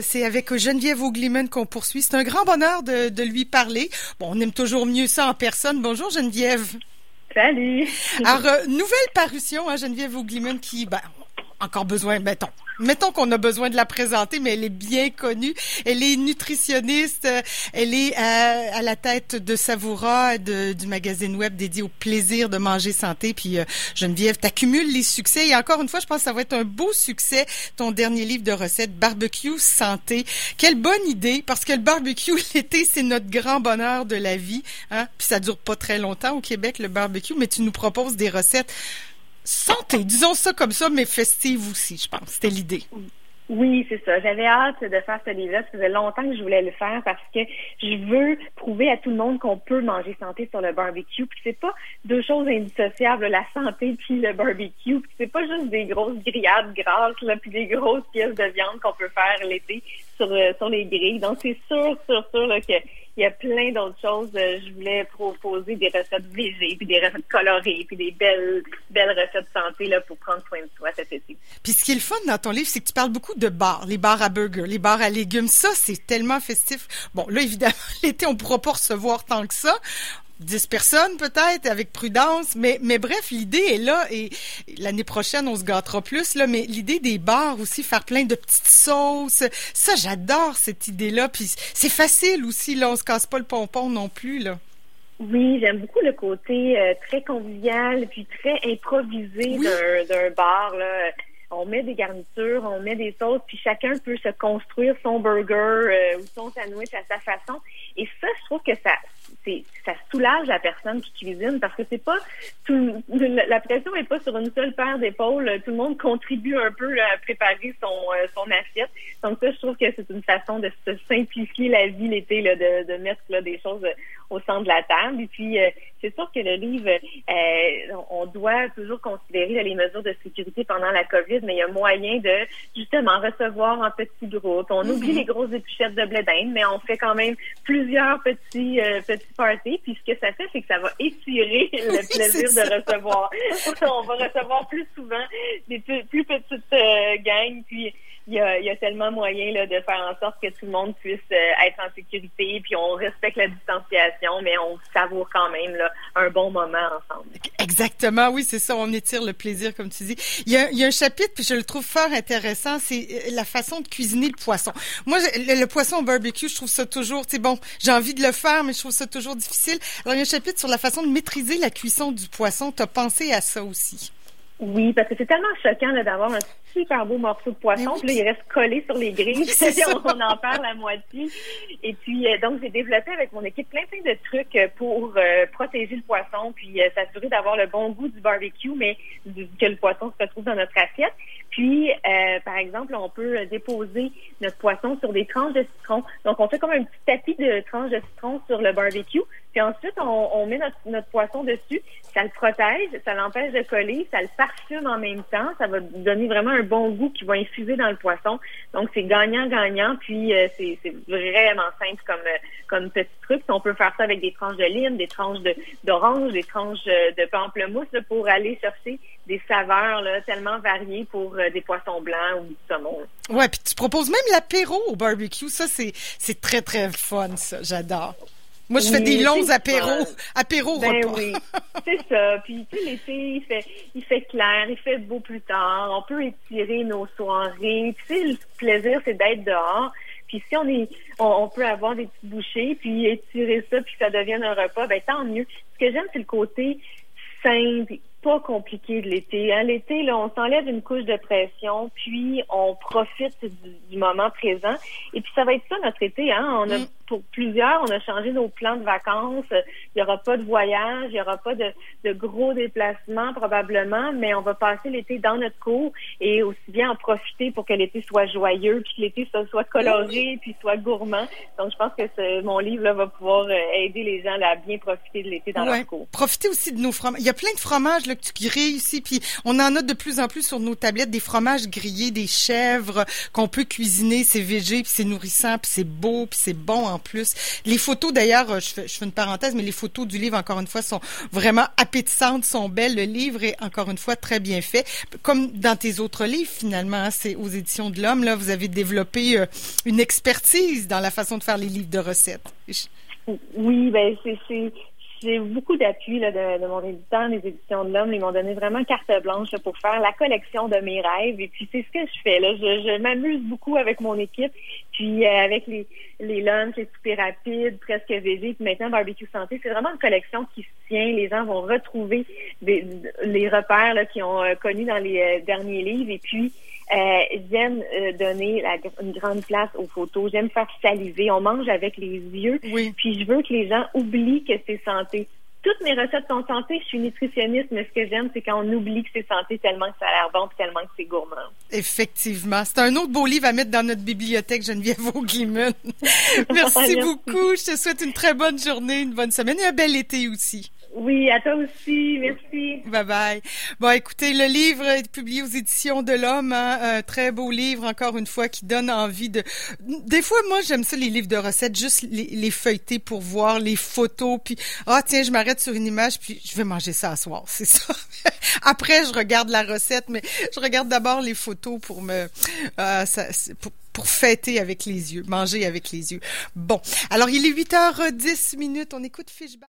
C'est avec Geneviève Augliman qu'on poursuit. C'est un grand bonheur de, de, lui parler. Bon, on aime toujours mieux ça en personne. Bonjour Geneviève. Salut. Alors, euh, nouvelle parution, hein, Geneviève Augliman qui, ben, encore besoin, mettons, mettons qu'on a besoin de la présenter, mais elle est bien connue. Elle est nutritionniste. Euh, elle est à, à la tête de Savoura, de, du magazine web dédié au plaisir de manger santé. Puis euh, Geneviève, t'accumules les succès. Et encore une fois, je pense que ça va être un beau succès, ton dernier livre de recettes, Barbecue Santé. Quelle bonne idée, parce que le barbecue, l'été, c'est notre grand bonheur de la vie. Hein? Puis ça dure pas très longtemps au Québec, le barbecue, mais tu nous proposes des recettes santé, disons ça comme ça, mais festive aussi, je pense. C'était l'idée. Oui, c'est ça. J'avais hâte de faire ce livre-là. Ça faisait longtemps que je voulais le faire parce que je veux prouver à tout le monde qu'on peut manger santé sur le barbecue. Puis c'est pas deux choses indissociables, la santé puis le barbecue. Puis c'est pas juste des grosses grillades grasses, là, puis des grosses pièces de viande qu'on peut faire l'été sur, euh, sur les grilles. Donc c'est sûr, sûr, sûr là, que il y a plein d'autres choses. Euh, je voulais proposer des recettes végées, puis des recettes colorées, puis des belles, belles recettes santé là, pour prendre soin de soi cet été. Puis ce qui est le fun dans ton livre, c'est que tu parles beaucoup de bars, les bars à burgers, les bars à légumes. Ça, c'est tellement festif. Bon, là, évidemment, l'été, on pourra pas recevoir tant que ça. 10 personnes peut-être avec prudence. Mais mais bref l'idée est là et l'année prochaine on se gâtera plus là. Mais l'idée des bars aussi faire plein de petites sauces ça j'adore cette idée là puis c'est facile aussi là. On se casse pas le pompon non plus là. Oui, j'aime beaucoup le côté euh, très convivial puis très improvisé d'un bar là. On met des garnitures, on met des sauces, puis chacun peut se construire son burger euh, ou son sandwich à sa façon. Et ça, je trouve que ça, ça soulage la personne qui cuisine parce que c'est pas tout, la pression est pas sur une seule paire d'épaules. Tout le monde contribue un peu à préparer son, euh, son assiette. Donc ça, je trouve que c'est une façon de se simplifier la vie l'été, de, de mettre là, des choses au centre de la table. Et puis, euh, c'est sûr que le livre, euh, on doit toujours considérer les mesures de sécurité pendant la COVID, mais il y a moyen de justement recevoir en petits groupes. On oublie les grosses épluchettes de blé d'Inde, mais on fait quand même plusieurs petits petits parties. Puis ce que ça fait, c'est que ça va étirer le plaisir de recevoir. on va recevoir plus souvent des plus, petites gangs. Puis il y, a, y a, tellement moyen là, de faire en sorte que tout le monde puisse euh, être en sécurité, puis on respecte la distanciation, mais on savoure quand même là, un bon moment ensemble. Exactement, oui, c'est ça, on étire le plaisir, comme tu dis. Il y a, y a un chapitre, puis je le trouve fort intéressant, c'est euh, la façon de cuisiner le poisson. Moi, le, le poisson au barbecue, je trouve ça toujours, c'est bon, j'ai envie de le faire, mais je trouve ça toujours difficile. Alors, il y a un chapitre sur la façon de maîtriser la cuisson du poisson. Tu as pensé à ça aussi? Oui, parce que c'est tellement choquant d'avoir un super beau morceau de poisson, puis là, il reste collé sur les grilles, on, en perd la moitié. Et puis, euh, donc, j'ai développé avec mon équipe plein, plein de trucs euh, pour euh, protéger le poisson, puis s'assurer d'avoir le bon goût du barbecue, mais que le poisson se retrouve dans notre assiette. Puis, par exemple, on peut déposer notre poisson sur des tranches de citron. Donc, on fait comme un petit tapis de tranches de citron sur le barbecue. Puis ensuite, on, on met notre, notre, poisson dessus. Ça le protège, ça l'empêche de coller, ça le parfume en même temps. Ça va donner vraiment un bon goût qui va infuser dans le poisson. Donc, c'est gagnant-gagnant. Puis, euh, c'est vraiment simple comme, euh, comme petit truc. on peut faire ça avec des tranches de lime, des tranches d'orange, des tranches euh, de pamplemousse pour aller chercher des saveurs là, tellement variées pour des poissons blancs ou du saumon. Ouais, puis tu proposes même l'apéro au barbecue. Ça, c'est très, très fun, ça. J'adore. Moi, je fais des longs apéros, apéros ben oui, c'est ça. Puis, tu sais, l'été, il fait, il fait clair, il fait beau plus tard. On peut étirer nos soirées. Tu sais, le plaisir, c'est d'être dehors. Puis si on est, on, peut avoir des petites bouchées, puis étirer ça, puis que ça devienne un repas, ben tant mieux. Ce que j'aime, c'est le côté simple, pas compliqué de l'été. Hein. L'été, là, on s'enlève une couche de pression, puis on profite du, moment présent. Et puis ça va être ça notre été. Hein? On a mm pour plusieurs, on a changé nos plans de vacances. Il n'y aura pas de voyage, il n'y aura pas de, gros déplacements probablement, mais on va passer l'été dans notre cour et aussi bien en profiter pour que l'été soit joyeux, puis que l'été soit coloré, puis soit gourmand. Donc, je pense que mon livre là, va pouvoir euh, aider les gens à bien profiter de l'été dans leur cour. Profiter aussi de nos fromages. Il y a plein de fromages là, tu grilles ici, puis on en a de plus en plus sur nos tablettes des fromages grillés, des chèvres qu'on peut cuisiner, c'est végé, puis c'est nourrissant, puis c'est beau, puis c'est bon en plus. Les photos d'ailleurs, je fais, je fais une parenthèse, mais les photos du livre encore une fois sont vraiment appétissantes, sont belles. Le livre est encore une fois très bien fait, comme dans tes autres livres finalement. Hein, c'est aux éditions de l'Homme là, vous avez développé euh, une expertise dans la façon de faire les livres de recettes. Oui, ben c'est j'ai beaucoup d'appui de, de, mon éditeur, les éditions de l'homme. Ils m'ont donné vraiment carte blanche pour faire la collection de mes rêves. Et puis c'est ce que je fais. Là. Je, je m'amuse beaucoup avec mon équipe. Puis euh, avec les, les lunchs, les super rapides, presque végé, puis maintenant barbecue santé, c'est vraiment une collection qui se tient. Les gens vont retrouver des, les repères là, qu'ils ont euh, connus dans les euh, derniers livres. Et puis euh, j'aime euh, donner la, une grande place aux photos. J'aime faire saliver. On mange avec les yeux. Oui. Puis je veux que les gens oublient que c'est santé. Toutes mes recettes sont santé. Je suis nutritionniste, mais ce que j'aime, c'est quand on oublie que c'est santé tellement que ça a l'air bon, puis tellement que c'est gourmand. Effectivement. C'est un autre beau livre à mettre dans notre bibliothèque, Geneviève Auguimon. Merci beaucoup. Je te souhaite une très bonne journée, une bonne semaine et un bel été aussi. Oui, à toi aussi. Merci. Bye bye. Bon, écoutez, le livre est publié aux éditions de l'Homme. Hein, un très beau livre, encore une fois, qui donne envie de. Des fois, moi, j'aime ça les livres de recettes, juste les, feuilleter pour voir les photos, puis ah tiens, je m'arrête sur une image, puis je vais manger ça à soir. C'est ça. Après, je regarde la recette, mais je regarde d'abord les photos pour me. Euh, pour, pour fêter avec les yeux, manger avec les yeux. Bon, alors il est 8h10 minutes, on écoute Fishback.